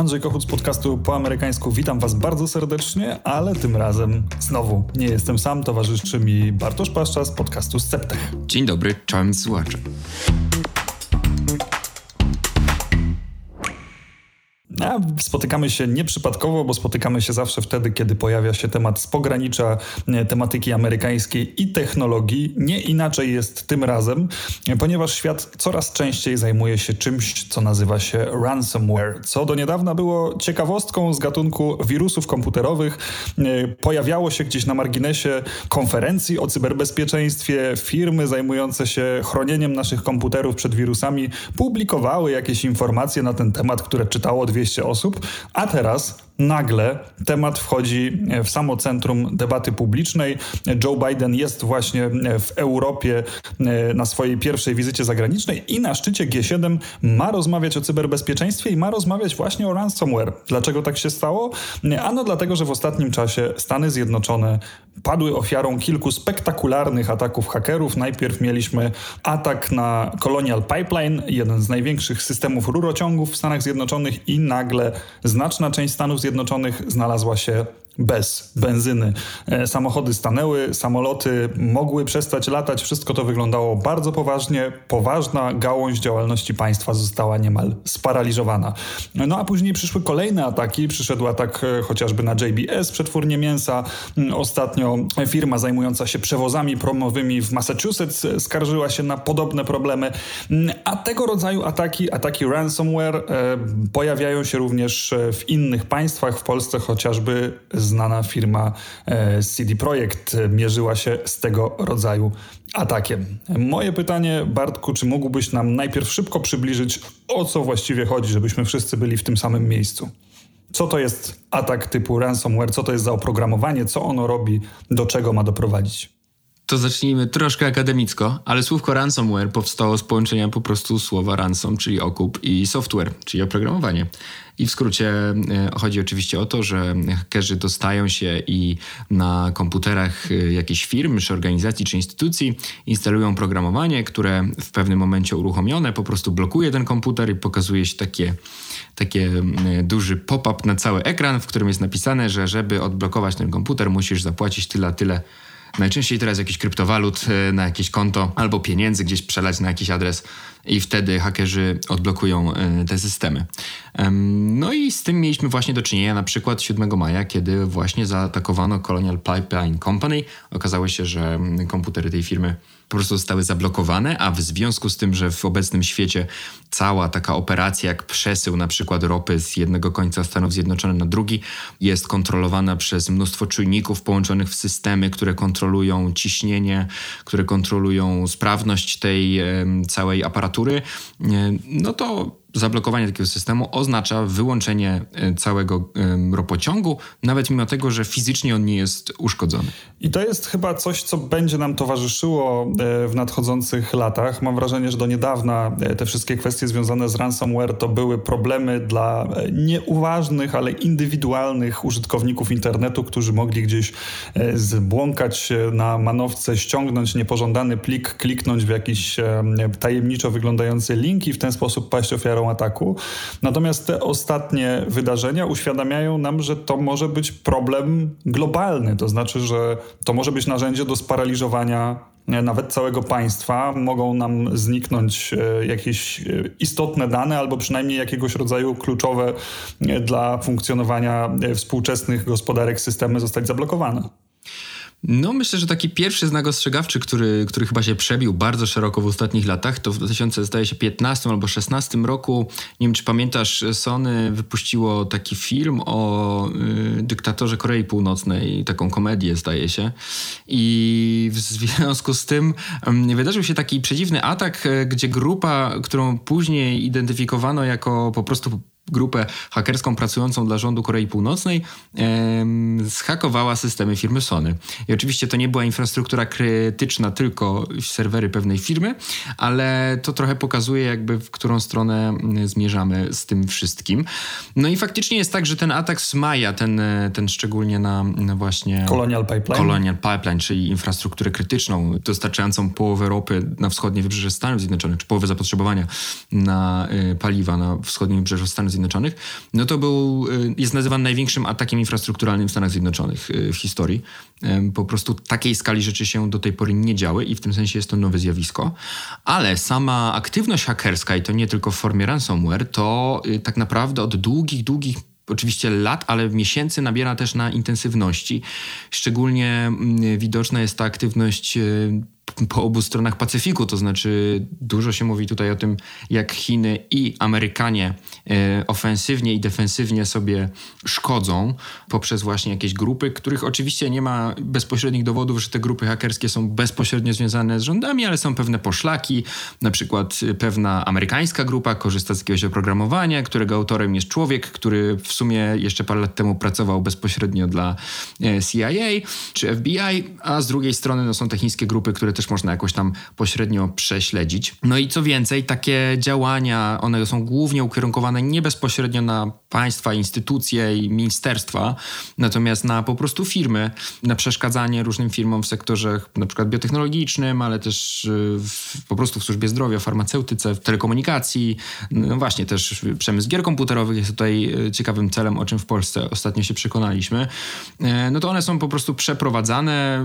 Andrzej Kochut z podcastu po amerykańsku. Witam Was bardzo serdecznie, ale tym razem znowu nie jestem sam. Towarzyszy mi Bartosz Paszcza z podcastu Sceptech. Dzień dobry, czołem słuchacze. A spotykamy się nieprzypadkowo, bo spotykamy się zawsze wtedy, kiedy pojawia się temat z pogranicza tematyki amerykańskiej i technologii. Nie inaczej jest tym razem, ponieważ świat coraz częściej zajmuje się czymś, co nazywa się ransomware. Co do niedawna było ciekawostką z gatunku wirusów komputerowych. Pojawiało się gdzieś na marginesie konferencji o cyberbezpieczeństwie. Firmy zajmujące się chronieniem naszych komputerów przed wirusami publikowały jakieś informacje na ten temat, które czytało 200 200 osób, a teraz nagle temat wchodzi w samo centrum debaty publicznej. Joe Biden jest właśnie w Europie e, na swojej pierwszej wizycie zagranicznej i na szczycie G7 ma rozmawiać o cyberbezpieczeństwie i ma rozmawiać właśnie o ransomware. Dlaczego tak się stało? Ano dlatego, że w ostatnim czasie Stany Zjednoczone padły ofiarą kilku spektakularnych ataków hakerów. Najpierw mieliśmy atak na Colonial Pipeline, jeden z największych systemów rurociągów w Stanach Zjednoczonych i nagle znaczna część Stanów Zjednoczonych Zjednoczonych znalazła się bez benzyny. E, samochody stanęły, samoloty mogły przestać latać, wszystko to wyglądało bardzo poważnie. Poważna gałąź działalności państwa została niemal sparaliżowana. No a później przyszły kolejne ataki. Przyszedł atak e, chociażby na JBS, przetwórnię mięsa. Mm, ostatnio firma zajmująca się przewozami promowymi w Massachusetts skarżyła się na podobne problemy. Mm, a tego rodzaju ataki, ataki ransomware e, pojawiają się również w innych państwach, w Polsce chociażby znana firma e, CD Projekt mierzyła się z tego rodzaju atakiem. Moje pytanie, Bartku, czy mógłbyś nam najpierw szybko przybliżyć, o co właściwie chodzi, żebyśmy wszyscy byli w tym samym miejscu? Co to jest atak typu ransomware? Co to jest za oprogramowanie? Co ono robi? Do czego ma doprowadzić? To zacznijmy troszkę akademicko, ale słówko ransomware powstało z połączenia po prostu słowa ransom, czyli okup, i software, czyli oprogramowanie. I w skrócie e, chodzi oczywiście o to, że hakerzy dostają się i na komputerach e, jakiejś firmy, czy organizacji, czy instytucji instalują programowanie, które w pewnym momencie uruchomione po prostu blokuje ten komputer i pokazuje się takie takie duży pop-up na cały ekran, w którym jest napisane, że żeby odblokować ten komputer, musisz zapłacić tyle, tyle Najczęściej teraz jakiś kryptowalut e, na jakieś konto albo pieniędzy gdzieś przelać na jakiś adres i wtedy hakerzy odblokują e, te systemy. No i z tym mieliśmy właśnie do czynienia na przykład 7 maja, kiedy właśnie zaatakowano Colonial Pipeline Company. Okazało się, że komputery tej firmy po prostu zostały zablokowane, a w związku z tym, że w obecnym świecie cała taka operacja jak przesył na przykład ropy z jednego końca Stanów Zjednoczonych na drugi jest kontrolowana przez mnóstwo czujników połączonych w systemy, które kontrolują ciśnienie, które kontrolują sprawność tej całej aparatury, e, no to zablokowanie takiego systemu oznacza wyłączenie e, całego ropociągu, nawet mimo tego, że fizycznie on nie jest uszkodzony. I to jest chyba coś, co będzie nam towarzyszyło e, w nadchodzących latach. Mam wrażenie, że do niedawna e, te wszystkie kwestie związane z ransomware to były problemy dla nieuważnych, ale indywidualnych użytkowników internetu, którzy mogli gdzieś zbłąkać na manowce, ściągnąć niepożądany plik, kliknąć w jakiś tajemniczo wyglądający link i w ten sposób paść ofiarą ofiarą ataku. Natomiast te ostatnie wydarzenia uświadamiają nam, że to może być problem globalny, to znaczy, że to może być narzędzie do sparaliżowania e, nawet całego państwa. Mogą nam zniknąć e, jakieś e, istotne dane albo przynajmniej jakiegoś rodzaju kluczowe dla funkcjonowania współczesnych gospodarek systemy zostać zablokowane. No, myślę, że taki pierwszy znak ostrzegawczy, który, który chyba się przebił bardzo szeroko w ostatnich latach, to w 2015 albo 2016 roku, nie wiem czy pamiętasz, Sony wypuściło taki film o y, dyktatorze Korei Północnej, taką komedię zdaje się. I w związku z tym y, wydarzył się taki przedziwny atak, y, gdzie grupa, którą później identyfikowano jako po prostu grupę hakerską pracującą dla rządu Korei Północnej zhakowała systemy firmy Sony. I oczywiście to nie była infrastruktura krytyczna, tylko serwery pewnej firmy, ale to trochę pokazuje jakby w którą stronę mm, zmierzamy z tym wszystkim. No i faktycznie jest tak, że ten atak z maja, ten, ten szczególnie na, na właśnie... Colonial Pipeline. Colonial Pipeline, czyli infrastrukturę krytyczną dostarczającą połowę ropy na wschodnie wybrzeże Stanów Zjednoczonych, czy połowę zapotrzebowania na y, paliwa na wschodnim wybrzeżu Stanów Zjednoczonych Zjednoczonych, no to był, jest nazywany największym atakiem infrastrukturalnym w Stanach Zjednoczonych w historii. Po prostu takiej skali rzeczy się do tej pory nie działy i w tym sensie jest to nowe zjawisko. Ale sama aktywność hakerska, i to nie tylko w formie ransomware, to tak naprawdę od długich, długich oczywiście lat, ale miesięcy nabiera też na intensywności. Szczególnie mm, widoczna jest ta aktywność y, po obu stronach Pacyfiku, to znaczy dużo się mówi tutaj o tym, jak Chiny i Amerykanie e, ofensywnie i defensywnie sobie szkodzą poprzez właśnie jakieś grupy, których oczywiście nie ma bezpośrednich dowodów, że te grupy hakerskie są bezpośrednio związane z rządami, ale są pewne poszlaki, na przykład pewna amerykańska grupa korzysta z jakiegoś oprogramowania, którego autorem jest człowiek, który w sumie jeszcze parę lat temu pracował bezpośrednio dla e, CIA czy FBI, a z drugiej strony no, są te chińskie grupy, które też można jakoś tam pośrednio prześledzić. No i co więcej, takie działania, one są głównie ukierunkowane nie bezpośrednio na państwa, instytucje i ministerstwa, natomiast na po prostu firmy, na przeszkadzanie różnym firmom w sektorze na przykład biotechnologicznym, ale też y, w, po prostu w służbie zdrowia, farmaceutyce, w telekomunikacji, no właśnie też przemysł gier komputerowych jest tutaj y, ciekawym celem, o czym w Polsce ostatnio się przekonaliśmy. Y, no to one są po prostu przeprowadzane,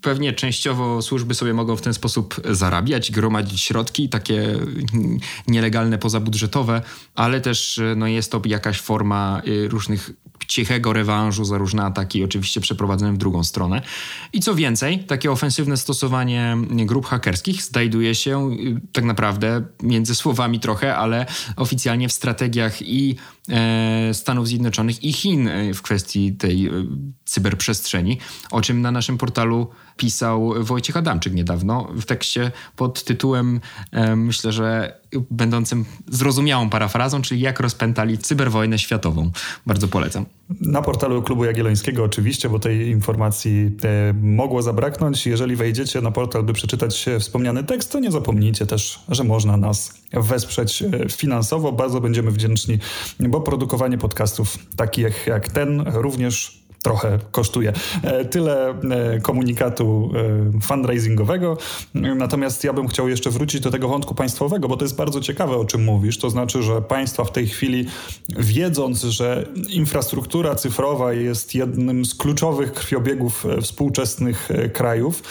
pewnie częściowo służby sobie mogą w ten sposób zarabiać, gromadzić środki, takie nielegalne, pozabudżetowe, ale też no, jest to jakaś forma y, różnych cichego rewanżu za różne ataki, oczywiście przeprowadzone w drugą stronę. I co więcej, takie ofensywne stosowanie grup hakerskich znajduje się y, tak naprawdę między słowami trochę, ale oficjalnie w strategiach i e, Stanów Zjednoczonych i Chin e, w kwestii tej e, cyberprzestrzeni, o czym na naszym portalu pisał Wojciech Adamczyk niedawno w tekście pod tytułem, myślę, że będącym zrozumiałą parafrazą, czyli jak rozpętali cyberwojnę światową. Bardzo polecam. Na portalu Klubu Jagiellońskiego oczywiście, bo tej informacji e, mogło zabraknąć. Jeżeli wejdziecie na portal, by przeczytać wspomniany tekst, to nie zapomnijcie też, że można nas wesprzeć e, finansowo. Bardzo będziemy wdzięczni, bo produkowanie podcastów takich jak ten również trochę kosztuje. E, tyle e, komunikatu e, fundraisingowego. Natomiast ja bym chciał jeszcze wrócić do tego wątku państwowego, bo to jest bardzo ciekawe, o czym mówisz. To znaczy, że państwa w tej chwili, wiedząc, że infrastruktura cyfrowa jest jednym z kluczowych krwiobiegów współczesnych krajów,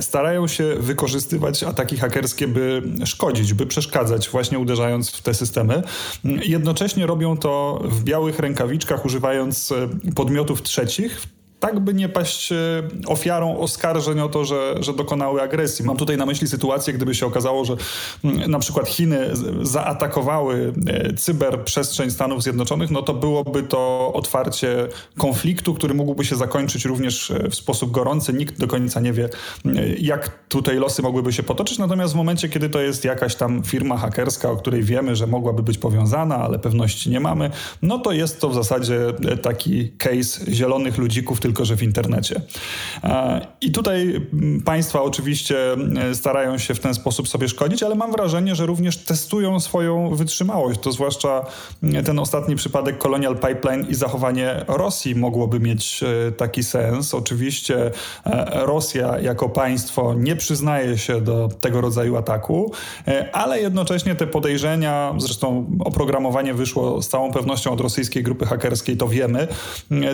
starają się wykorzystywać ataki hakerskie, by szkodzić, by przeszkadzać, właśnie uderzając w te systemy. Jednocześnie robią to w białych rękawiczkach, używając podmiotów trzecich trzecich, tak by nie paść e, ofiarą oskarżeń o to, że, że dokonały agresji. Mam tutaj na myśli sytuację, gdyby się okazało, że mm, na przykład Chiny zaatakowały e, cyberprzestrzeń Stanów Zjednoczonych, no to byłoby to otwarcie konfliktu, który mógłby się zakończyć również e, w sposób gorący. Nikt do końca nie wie, jak tutaj losy mogłyby się potoczyć. Natomiast w momencie, kiedy to jest jakaś tam firma hakerska, o której wiemy, że mogłaby być powiązana, ale pewności nie mamy, no to jest to w zasadzie taki case zielonych ludzików, tylko że w internecie. I tutaj państwa oczywiście starają się w ten sposób sobie szkodzić, ale mam wrażenie, że również testują swoją wytrzymałość. To zwłaszcza ten ostatni przypadek Colonial Pipeline i zachowanie Rosji mogłoby mieć e, taki sens. Oczywiście e, Rosja jako państwo nie przyznaje się do tego rodzaju ataku, e, ale jednocześnie te podejrzenia, zresztą oprogramowanie wyszło z całą pewnością od rosyjskiej grupy hakerskiej, to wiemy,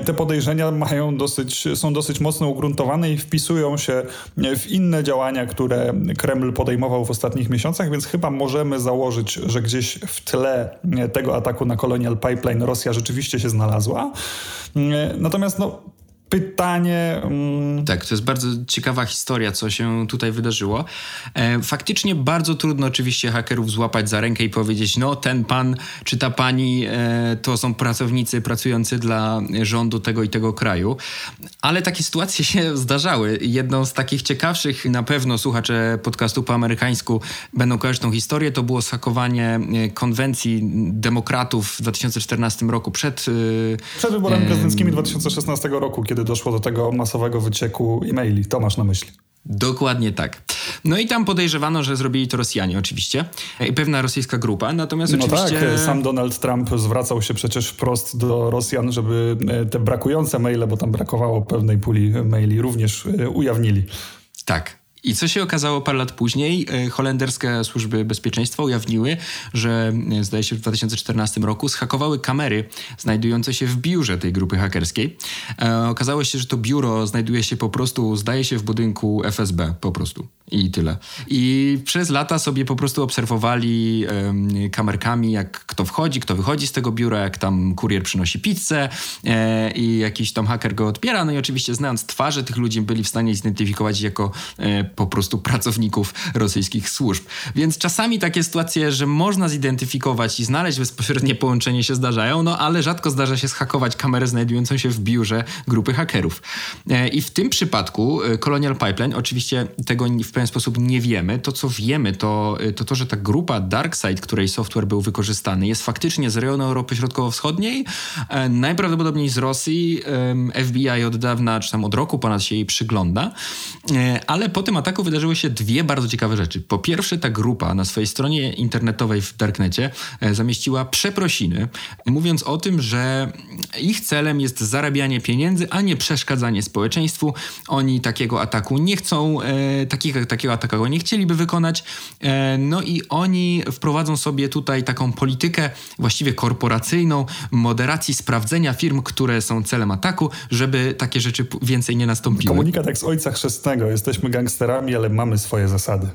te podejrzenia mają dosyć, są dosyć mocno ugruntowane i wpisują się w inne działania, które Kreml podejmował w ostatnich miesiącach, więc chyba możemy założyć, że gdzieś w tle tego ataku na Colonial Pipeline Rosja rzeczywiście się znalazła. Natomiast no, pytanie. Um... Tak, to jest bardzo ciekawa historia, co się tutaj wydarzyło. E, faktycznie bardzo trudno oczywiście hakerów złapać za rękę i powiedzieć, no ten pan czy ta pani e, to są pracownicy pracujący dla rządu tego i tego kraju. Ale takie sytuacje się zdarzały. Jedną z takich ciekawszych, na pewno słuchacze podcastu po amerykańsku będą kojarzyć tą historię, to było schakowanie e, konwencji demokratów w 2014 roku przed... Przed wyborami prezydenckimi 2016 roku, kiedy doszło do tego masowego wycieku e-maili. To masz na myśli. Dokładnie tak. No i tam podejrzewano, że zrobili to Rosjanie oczywiście. I pewna rosyjska grupa, natomiast no oczywiście... tak, sam Donald Trump zwracał się przecież wprost do Rosjan, żeby e, te brakujące maile, bo tam brakowało pewnej puli maili, również e, ujawnili. Tak. I co się okazało parę lat później? E, holenderskie służby bezpieczeństwa ujawniły, że e, zdaje się w 2014 roku zhakowały kamery znajdujące się w biurze tej grupy hakerskiej. E, okazało się, że to biuro znajduje się po prostu, zdaje się, w budynku FSB po prostu. I tyle. I przez lata sobie po prostu obserwowali um, kamerkami, jak kto wchodzi, kto wychodzi z tego biura, jak tam kurier przynosi pizzę e, i jakiś tam haker go odbiera. No i oczywiście znając twarze tych ludzi byli w stanie zidentyfikować jako e, po prostu pracowników rosyjskich służb. Więc czasami takie sytuacje, że można zidentyfikować i znaleźć bezpośrednie połączenie się zdarzają, no ale rzadko zdarza się zhakować kamerę znajdującą się w biurze grupy hakerów. E, I w tym przypadku e, Colonial Pipeline, oczywiście tego w pewien sposób nie wiemy. To, co wiemy, to to, to że ta grupa DarkSide, której software był wykorzystany, jest faktycznie z rejonu Europy Środkowo-Wschodniej, e, najprawdopodobniej z Rosji. FBI od dawna, czy tam od roku ponad się jej przygląda. E, ale po tym ataku wydarzyły się dwie bardzo ciekawe rzeczy. Po pierwsze, ta grupa na swojej stronie internetowej w Darknecie e, zamieściła przeprosiny, mówiąc o tym, że ich celem jest zarabianie pieniędzy, a nie przeszkadzanie społeczeństwu. Oni takiego ataku nie chcą, takiego, takiego ataku nie chcieliby wykonać. No i oni wprowadzą sobie tutaj taką politykę właściwie korporacyjną, moderacji sprawdzenia firm, które są celem ataku, żeby takie rzeczy więcej nie nastąpiły. Komunikat jak z ojca chrzestnego. Jesteśmy gangsterami, ale mamy swoje zasady.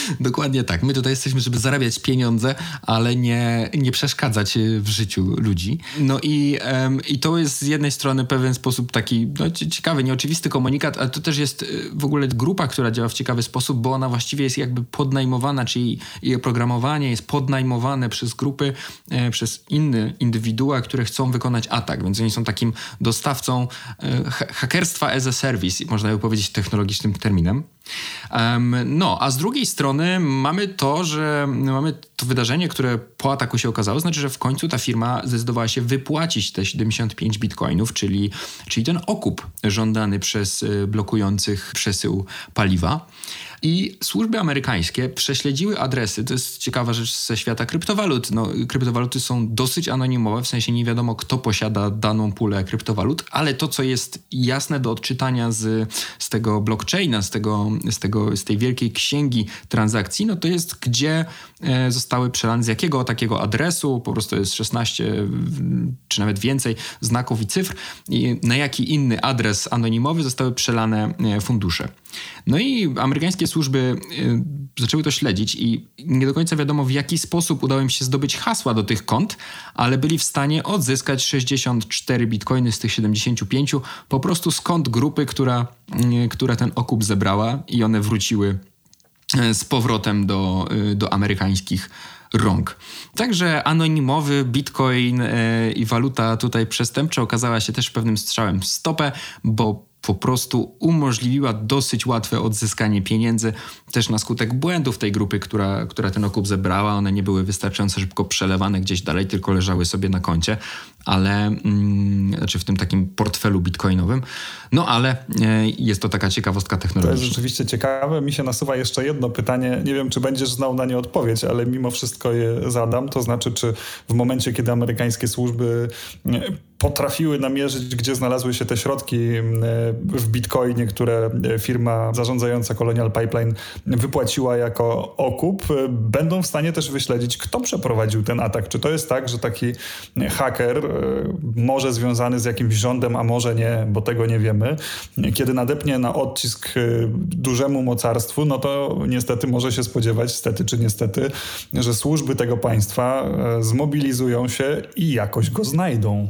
Dokładnie tak. My tutaj jesteśmy, żeby zarabiać pieniądze, ale nie, nie przeszkadzać w życiu ludzi. No i, um, i to jest z jednej strony pewien sposób taki no, ciekawy, nieoczywisty komunikat, ale to też jest y, w ogóle grupa, która działa w ciekawy sposób, bo ona właściwie jest jakby podnajmowana, czyli jej oprogramowanie jest podnajmowane przez grupy, e, przez inne indywidua, które chcą wykonać atak, więc oni są takim dostawcą e, hakerstwa as a service, można by powiedzieć technologicznym terminem. No, a z drugiej strony mamy to, że mamy to wydarzenie, które po ataku się okazało, znaczy, że w końcu ta firma zdecydowała się wypłacić te 75 bitcoinów, czyli, czyli ten okup żądany przez y, blokujących przesył paliwa. I służby amerykańskie prześledziły adresy, to jest ciekawa rzecz ze świata kryptowalut. No, kryptowaluty są dosyć anonimowe, w sensie nie wiadomo, kto posiada daną pulę kryptowalut, ale to, co jest jasne do odczytania z, z tego blockchaina, z, tego, z, tego, z tej wielkiej księgi transakcji, no to jest, gdzie e, zostały przelane, z jakiego takiego adresu, po prostu jest 16 czy nawet więcej znaków i cyfr, i na jaki inny adres anonimowy zostały przelane e, fundusze. No i amerykańskie służby y, zaczęły to śledzić i nie do końca wiadomo w jaki sposób udało im się zdobyć hasła do tych kont, ale byli w stanie odzyskać 64 bitcoiny z tych 75 po prostu z kont grupy, która, y, która ten okup zebrała i one wróciły y, z powrotem do, do amerykańskich rąk. Także anonimowy bitcoin i waluta tutaj przestępcza okazała się też pewnym strzałem w stopę, bo po prostu umożliwiła dosyć łatwe odzyskanie pieniędzy, też na skutek błędów tej grupy, która, która ten okup zebrała. One nie były wystarczająco szybko przelewane gdzieś dalej, tylko leżały sobie na koncie, ale mm, znaczy w tym takim portfelu bitcoinowym. No ale e, jest to taka ciekawostka technologiczna. To jest rzeczywiście ciekawe. Mi się nasuwa jeszcze jedno pytanie. Nie wiem, czy będziesz znał na nie odpowiedź, ale mimo wszystko je zadam. To znaczy, czy w momencie, kiedy amerykańskie służby potrafiły namierzyć, gdzie znalazły się te środki w bitcoinie, które firma zarządzająca Colonial Pipeline wypłaciła jako okup, będą w stanie też wyśledzić, kto przeprowadził ten atak. Czy to jest tak, że taki haker, e, może związany z jakimś rządem, a może nie, bo tego nie wiemy, kiedy nadepnie na odcisk e, dużemu mocarstwu, no to niestety może się spodziewać, stety czy niestety, że służby tego państwa e, zmobilizują się i jakoś go znajdą.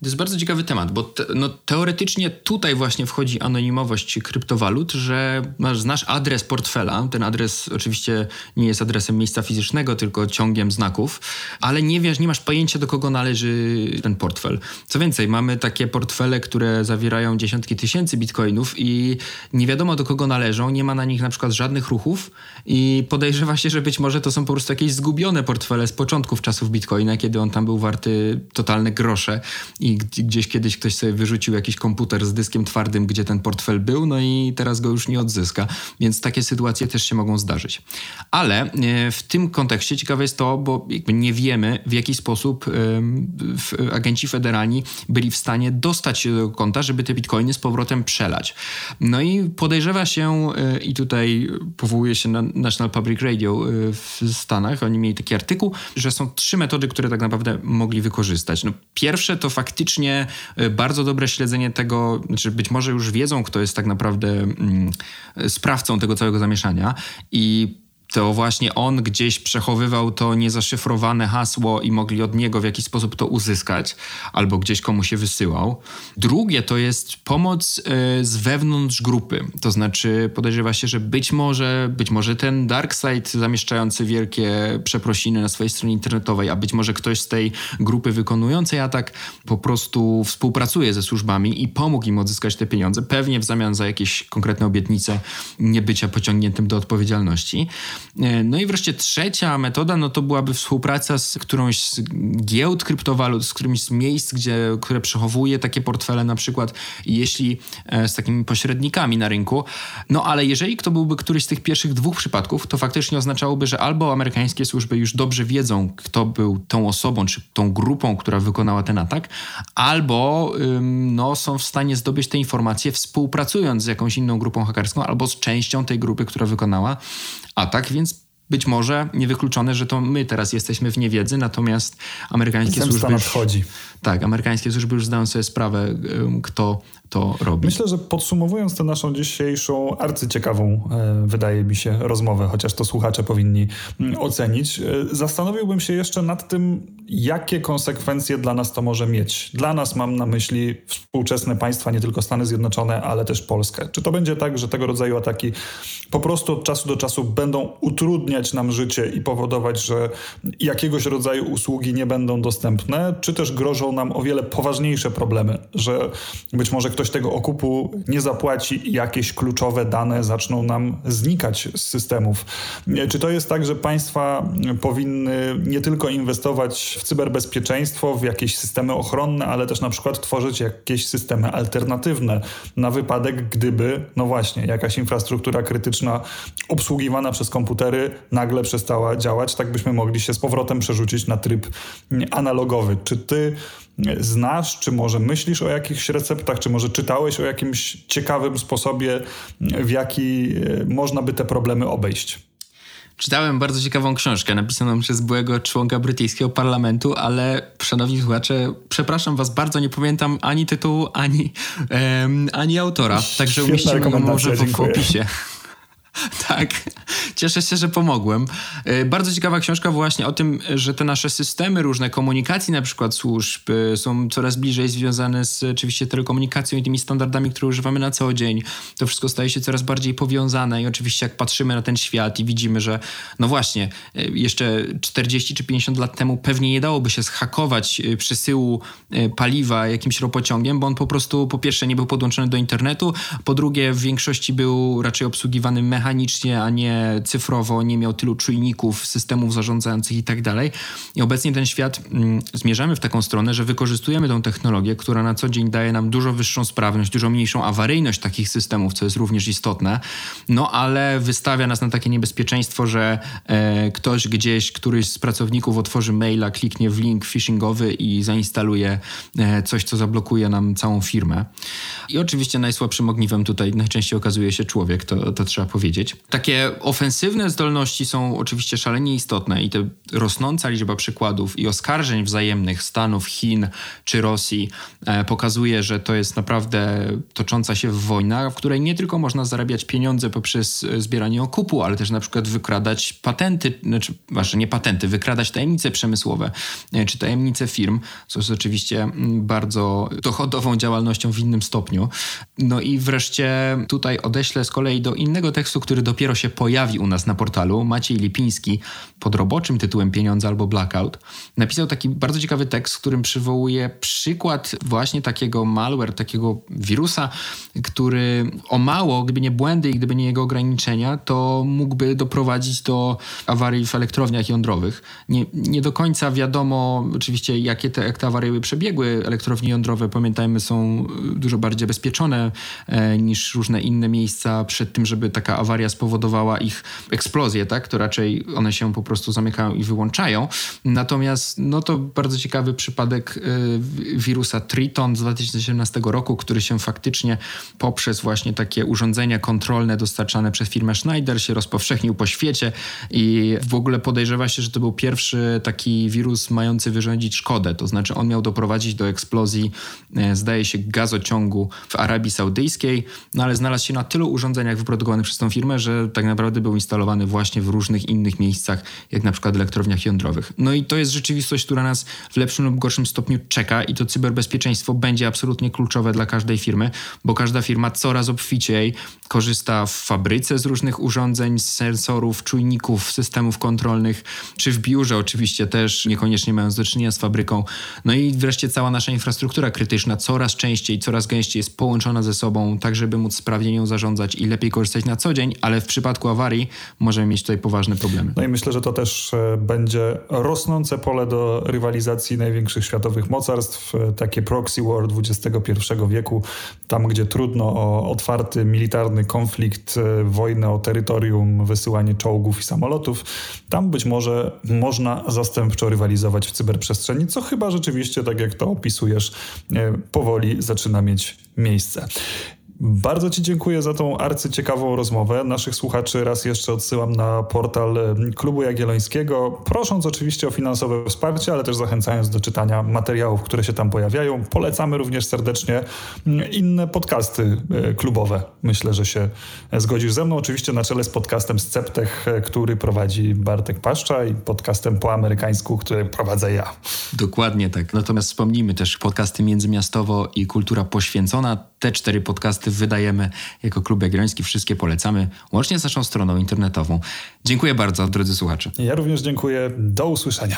To jest bardzo ciekawy temat, bo te, no, teoretycznie tutaj właśnie wchodzi anonimowość kryptowalut, że masz, znasz adres portfela. Ten adres oczywiście nie jest adresem miejsca fizycznego, tylko ciągiem znaków, ale nie wiesz, nie masz pojęcia, do kogo należy ten portfel. Co więcej, mamy takie portfele, które zawierają dziesiątki tysięcy bitcoinów i nie wiadomo, do kogo należą, nie ma na nich na przykład żadnych ruchów i podejrzewa się, że być może to są po prostu jakieś zgubione portfele z początków czasów bitcoina, kiedy on tam był warty totalne grosze i i gdzieś kiedyś ktoś sobie wyrzucił jakiś komputer z dyskiem twardym, gdzie ten portfel był, no i teraz go już nie odzyska. Więc takie sytuacje też się mogą zdarzyć. Ale e, w tym kontekście ciekawe jest to, bo nie wiemy w jaki sposób agenci federalni byli w stanie dostać się do konta, żeby te bitcoiny z powrotem przelać. No i podejrzewa się, e, i tutaj powołuje się na National Public Radio e, w Stanach, oni mieli taki artykuł, że są trzy metody, które tak naprawdę mogli wykorzystać. No, pierwsze to faktycznie bardzo dobre śledzenie tego, znaczy być może już wiedzą, kto jest tak naprawdę mm, sprawcą tego całego zamieszania. I to właśnie on gdzieś przechowywał to niezaszyfrowane hasło i mogli od niego w jakiś sposób to uzyskać, albo gdzieś komu się wysyłał. Drugie to jest pomoc y, z wewnątrz grupy. To znaczy podejrzewa się, że być może, być może ten dark side zamieszczający wielkie przeprosiny na swojej stronie internetowej, a być może ktoś z tej grupy wykonującej atak po prostu współpracuje ze służbami i pomógł im odzyskać te pieniądze, pewnie w zamian za jakieś konkretne obietnice niebycia pociągniętym do odpowiedzialności. E, no i wreszcie trzecia metoda, no to byłaby współpraca z którąś z giełd kryptowalut, z którymś z miejsc, gdzie, które przechowuje takie portfele na przykład, jeśli e, z takimi pośrednikami na rynku. No ale jeżeli to byłby któryś z tych pierwszych dwóch przypadków, to faktycznie oznaczałoby, że albo amerykańskie służby już dobrze wiedzą, kto był tą osobą, czy tą grupą, która wykonała ten atak, albo ym, no, są w stanie zdobyć te informacje współpracując z jakąś inną grupą hakerską, albo z częścią tej grupy, która wykonała atak, więc być może niewykluczone, że to my teraz jesteśmy w niewiedzy, natomiast amerykańskie Zemsta służby... nadchodzi. Tak, amerykańskie służby już zdają sobie sprawę, kto to robi. Myślę, że podsumowując tę naszą dzisiejszą arcyciekawą, e, wydaje mi się, rozmowę, chociaż to słuchacze powinni mm, ocenić, e, zastanowiłbym się jeszcze nad tym, jakie konsekwencje dla nas to może mieć. Dla nas mam na myśli współczesne państwa, nie tylko Stany Zjednoczone, ale też Polskę. Czy to będzie tak, że tego rodzaju ataki po prostu od czasu do czasu będą utrudniać nam życie i powodować, że jakiegoś rodzaju usługi nie będą dostępne, czy też grożą nam o wiele poważniejsze problemy, że być może ktoś tego okupu nie zapłaci i jakieś kluczowe dane zaczną nam znikać z systemów. Czy to jest tak, że państwa powinny nie tylko inwestować w cyberbezpieczeństwo, w jakieś systemy ochronne, ale też na przykład tworzyć jakieś systemy alternatywne na wypadek, gdyby, no właśnie, jakaś infrastruktura krytyczna obsługiwana przez komputery nagle przestała działać, tak byśmy mogli się z powrotem przerzucić na tryb analogowy. Czy ty znasz, czy może myślisz o jakichś receptach, czy może czytałeś o jakimś ciekawym sposobie, w jaki e, można by te problemy obejść? Czytałem bardzo ciekawą książkę napisaną przez byłego członka brytyjskiego parlamentu, ale szanowni słuchacze, przepraszam was bardzo, nie pamiętam ani tytułu, ani, um, ani autora, także umieścimy go może w, w opisie. Tak, cieszę się, że pomogłem. E, bardzo ciekawa książka właśnie o tym, że te nasze systemy różne komunikacji, na przykład służb, e, są coraz bliżej związane z oczywiście telekomunikacją i tymi standardami, które używamy na co dzień. To wszystko staje się coraz bardziej powiązane i oczywiście jak patrzymy na ten świat i widzimy, że no właśnie, e, jeszcze 40 czy 50 lat temu pewnie nie dałoby się zhakować przesyłu paliwa jakimś ropociągiem, bo on po prostu po pierwsze nie był podłączony do internetu, po drugie w większości był raczej obsługiwany mechanizmem mechanicznie, a nie cyfrowo, nie miał tylu czujników, systemów zarządzających i tak dalej. I obecnie ten świat mm, zmierzamy w taką stronę, że wykorzystujemy tą technologię, która na co dzień daje nam dużo wyższą sprawność, dużo mniejszą awaryjność takich systemów, co jest również istotne, no ale wystawia nas na takie niebezpieczeństwo, że e, ktoś gdzieś, któryś z pracowników otworzy maila, kliknie w link phishingowy i zainstaluje e, coś, co zablokuje nam całą firmę. I oczywiście najsłabszym ogniwem tutaj najczęściej okazuje się człowiek, to, to trzeba powiedzieć powiedzieć. Takie ofensywne zdolności są oczywiście szalenie istotne i ta rosnąca liczba przykładów i oskarżeń wzajemnych Stanów, Chin czy Rosji e, pokazuje, że to jest naprawdę tocząca się wojna, w której nie tylko można zarabiać pieniądze poprzez zbieranie okupu, ale też na przykład wykradać patenty, znaczy, nie patenty, wykradać tajemnice przemysłowe e, czy tajemnice firm, co jest oczywiście mm, bardzo dochodową działalnością w innym stopniu. No i wreszcie tutaj odeślę z kolei do innego tekstu, który dopiero się pojawi u nas na portalu, Maciej Lipiński, pod roboczym tytułem Pieniądze albo Blackout, napisał taki bardzo ciekawy tekst, w którym przywołuje przykład właśnie takiego malware, takiego wirusa, który o mało, gdyby nie błędy i gdyby nie jego ograniczenia, to mógłby doprowadzić do awarii w elektrowniach jądrowych. Nie, nie do końca wiadomo oczywiście, jakie te, jak te awarie przebiegły. Elektrownie jądrowe, pamiętajmy, są dużo bardziej bezpieczone e, niż różne inne miejsca przed tym, żeby taka awaria spowodowała ich eksplozję, tak? To raczej one się po prostu zamykają i wyłączają. Natomiast no to bardzo ciekawy przypadek e, wirusa Triton z 2017 roku, który się faktycznie poprzez właśnie takie urządzenia kontrolne dostarczane przez firmę Schneider się rozpowszechnił po świecie i w ogóle podejrzewa się, że to był pierwszy taki wirus mający wyrządzić szkodę. To znaczy on miał doprowadzić do eksplozji, e, zdaje się, gazociągu w Arabii Saudyjskiej, no ale znalazł się na tylu urządzeniach wyprodukowanych przez tą firmę, że tak naprawdę był instalowany właśnie w różnych innych miejscach, jak na przykład elektrowniach jądrowych. No i to jest rzeczywistość, która nas w lepszym lub gorszym stopniu czeka i to cyberbezpieczeństwo będzie absolutnie kluczowe dla każdej firmy, bo każda firma coraz obficiej korzysta w fabryce z różnych urządzeń, z sensorów, czujników, systemów kontrolnych, czy w biurze oczywiście też, niekoniecznie mając do czynienia z fabryką. No i wreszcie cała nasza infrastruktura krytyczna coraz częściej, coraz gęściej jest połączona ze sobą, tak żeby móc sprawnie nią zarządzać i lepiej korzystać na co dzień, ale w przypadku awarii możemy mieć tutaj poważne problemy. No i myślę, że to też e, będzie rosnące pole do rywalizacji największych światowych mocarstw, e, takie proxy war XXI wieku, tam gdzie trudno o otwarty militarny konflikt, e, wojnę o terytorium, wysyłanie czołgów i samolotów, tam być może można zastępczo rywalizować w cyberprzestrzeni, co chyba rzeczywiście, tak jak to opisujesz, powoli zaczyna mieć miejsce. Bardzo Ci dziękuję za tą arcyciekawą rozmowę. Naszych słuchaczy raz jeszcze odsyłam na portal Klubu Jagiellońskiego, prosząc oczywiście o finansowe wsparcie, ale też zachęcając do czytania materiałów, które się tam pojawiają. Polecamy również serdecznie inne podcasty e, klubowe. Myślę, że się zgodzisz ze mną. Oczywiście na czele z podcastem Sceptech, e, który prowadzi Bartek Paszcza i podcastem po amerykańsku, który prowadzę ja. Dokładnie tak. Natomiast wspomnijmy też podcasty Międzymiastowo i Kultura Poświęcona. Te cztery podcasty wydajemy jako Klub Jagielloński. Wszystkie polecamy, łącznie z naszą stroną internetową. Dziękuję bardzo, drodzy słuchacze. Ja również dziękuję. Do usłyszenia.